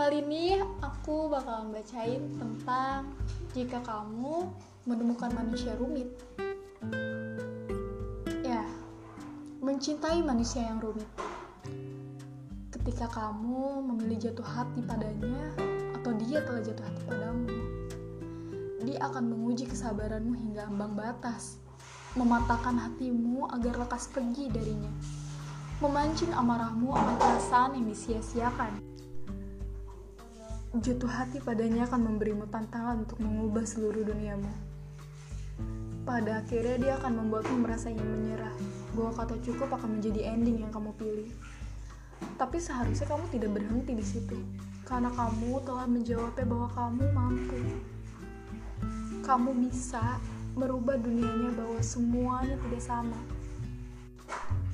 Kali ini aku bakal bacain tentang jika kamu menemukan manusia rumit. Ya, mencintai manusia yang rumit. Ketika kamu memilih jatuh hati padanya atau dia telah jatuh hati padamu, dia akan menguji kesabaranmu hingga ambang batas, mematahkan hatimu agar lekas pergi darinya, memancing amarahmu akan perasaan yang disia-siakan Jatuh hati padanya akan memberimu tantangan untuk mengubah seluruh duniamu. Pada akhirnya dia akan membuatmu merasa ingin menyerah, bahwa kata cukup akan menjadi ending yang kamu pilih. Tapi seharusnya kamu tidak berhenti di situ, karena kamu telah menjawabnya bahwa kamu mampu. Kamu bisa merubah dunianya bahwa semuanya tidak sama.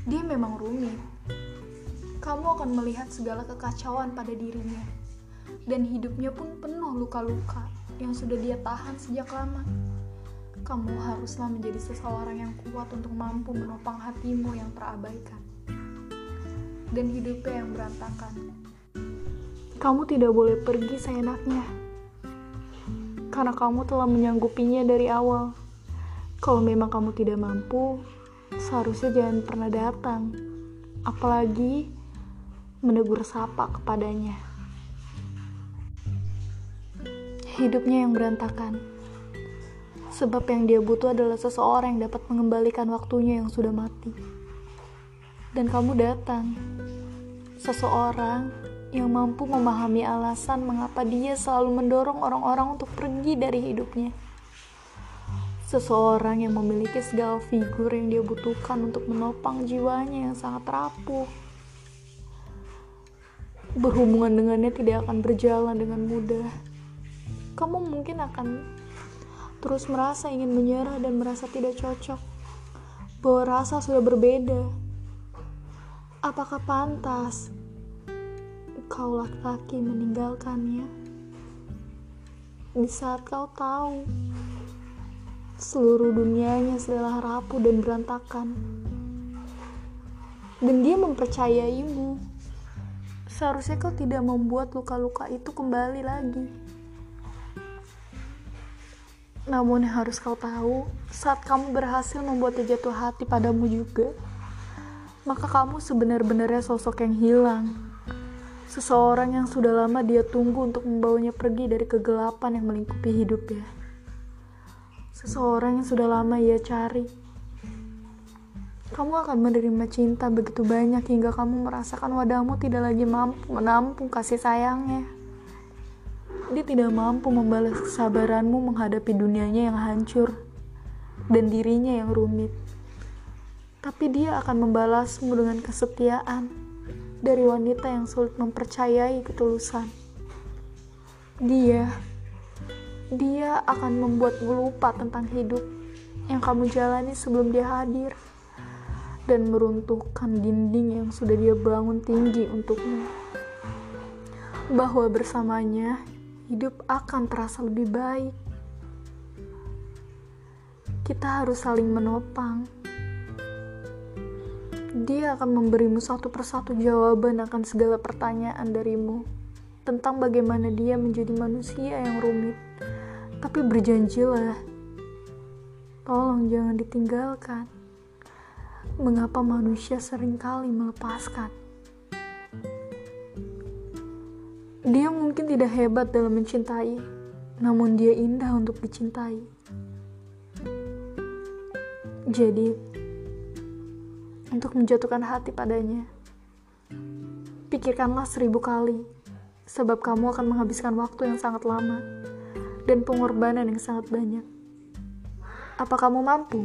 Dia memang rumit. Kamu akan melihat segala kekacauan pada dirinya dan hidupnya pun penuh luka-luka yang sudah dia tahan sejak lama. Kamu haruslah menjadi seseorang yang kuat untuk mampu menopang hatimu yang terabaikan dan hidupnya yang berantakan. Kamu tidak boleh pergi seenaknya karena kamu telah menyanggupinya dari awal. Kalau memang kamu tidak mampu, seharusnya jangan pernah datang, apalagi menegur sapa kepadanya hidupnya yang berantakan. Sebab yang dia butuh adalah seseorang yang dapat mengembalikan waktunya yang sudah mati. Dan kamu datang. Seseorang yang mampu memahami alasan mengapa dia selalu mendorong orang-orang untuk pergi dari hidupnya. Seseorang yang memiliki segala figur yang dia butuhkan untuk menopang jiwanya yang sangat rapuh. Berhubungan dengannya tidak akan berjalan dengan mudah kamu mungkin akan terus merasa ingin menyerah dan merasa tidak cocok. Bahwa rasa sudah berbeda. Apakah pantas kau laki-laki meninggalkannya? Di saat kau tahu seluruh dunianya sudah rapuh dan berantakan. Dan dia mempercayaimu. Seharusnya kau tidak membuat luka-luka itu kembali lagi namun yang harus kau tahu, saat kamu berhasil membuatnya jatuh hati padamu juga, maka kamu sebenar-benarnya sosok yang hilang. Seseorang yang sudah lama dia tunggu untuk membawanya pergi dari kegelapan yang melingkupi hidupnya. Seseorang yang sudah lama ia cari. Kamu akan menerima cinta begitu banyak hingga kamu merasakan wadahmu tidak lagi mampu menampung kasih sayangnya. Dia tidak mampu membalas kesabaranmu menghadapi dunianya yang hancur dan dirinya yang rumit. Tapi dia akan membalasmu dengan kesetiaan dari wanita yang sulit mempercayai ketulusan. Dia, dia akan membuatmu lupa tentang hidup yang kamu jalani sebelum dia hadir dan meruntuhkan dinding yang sudah dia bangun tinggi untukmu. Bahwa bersamanya hidup akan terasa lebih baik. Kita harus saling menopang. Dia akan memberimu satu persatu jawaban akan segala pertanyaan darimu tentang bagaimana dia menjadi manusia yang rumit. Tapi berjanjilah, tolong jangan ditinggalkan. Mengapa manusia sering kali melepaskan? Dia mungkin tidak hebat dalam mencintai, namun dia indah untuk dicintai. Jadi, untuk menjatuhkan hati padanya, pikirkanlah seribu kali, sebab kamu akan menghabiskan waktu yang sangat lama dan pengorbanan yang sangat banyak. Apa kamu mampu?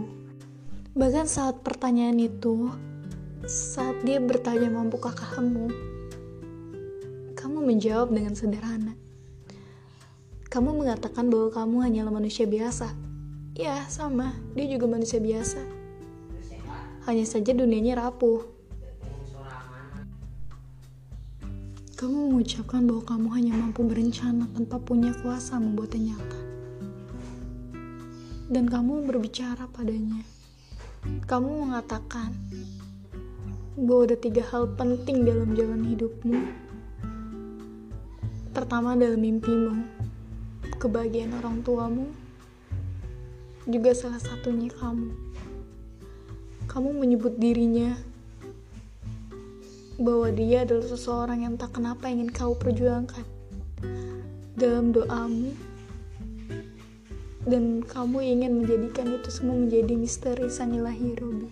Bahkan saat pertanyaan itu, saat dia bertanya mampukah kamu, menjawab dengan sederhana. Kamu mengatakan bahwa kamu hanyalah manusia biasa. Ya, sama. Dia juga manusia biasa. Hanya saja dunianya rapuh. Kamu mengucapkan bahwa kamu hanya mampu berencana tanpa punya kuasa membuatnya nyata. Dan kamu berbicara padanya. Kamu mengatakan bahwa ada tiga hal penting dalam jalan hidupmu Pertama dalam mimpimu, kebahagiaan orang tuamu, juga salah satunya kamu. Kamu menyebut dirinya bahwa dia adalah seseorang yang tak kenapa ingin kau perjuangkan dalam doamu dan kamu ingin menjadikan itu semua menjadi misteri Sanilahi Robi.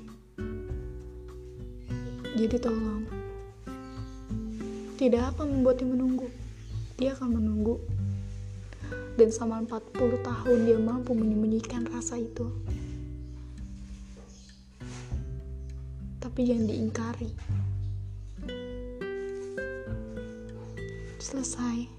Jadi tolong, tidak akan membuatnya menunggu. Dia akan menunggu. Dan selama 40 tahun dia mampu menyembunyikan rasa itu. Tapi jangan diingkari. Selesai.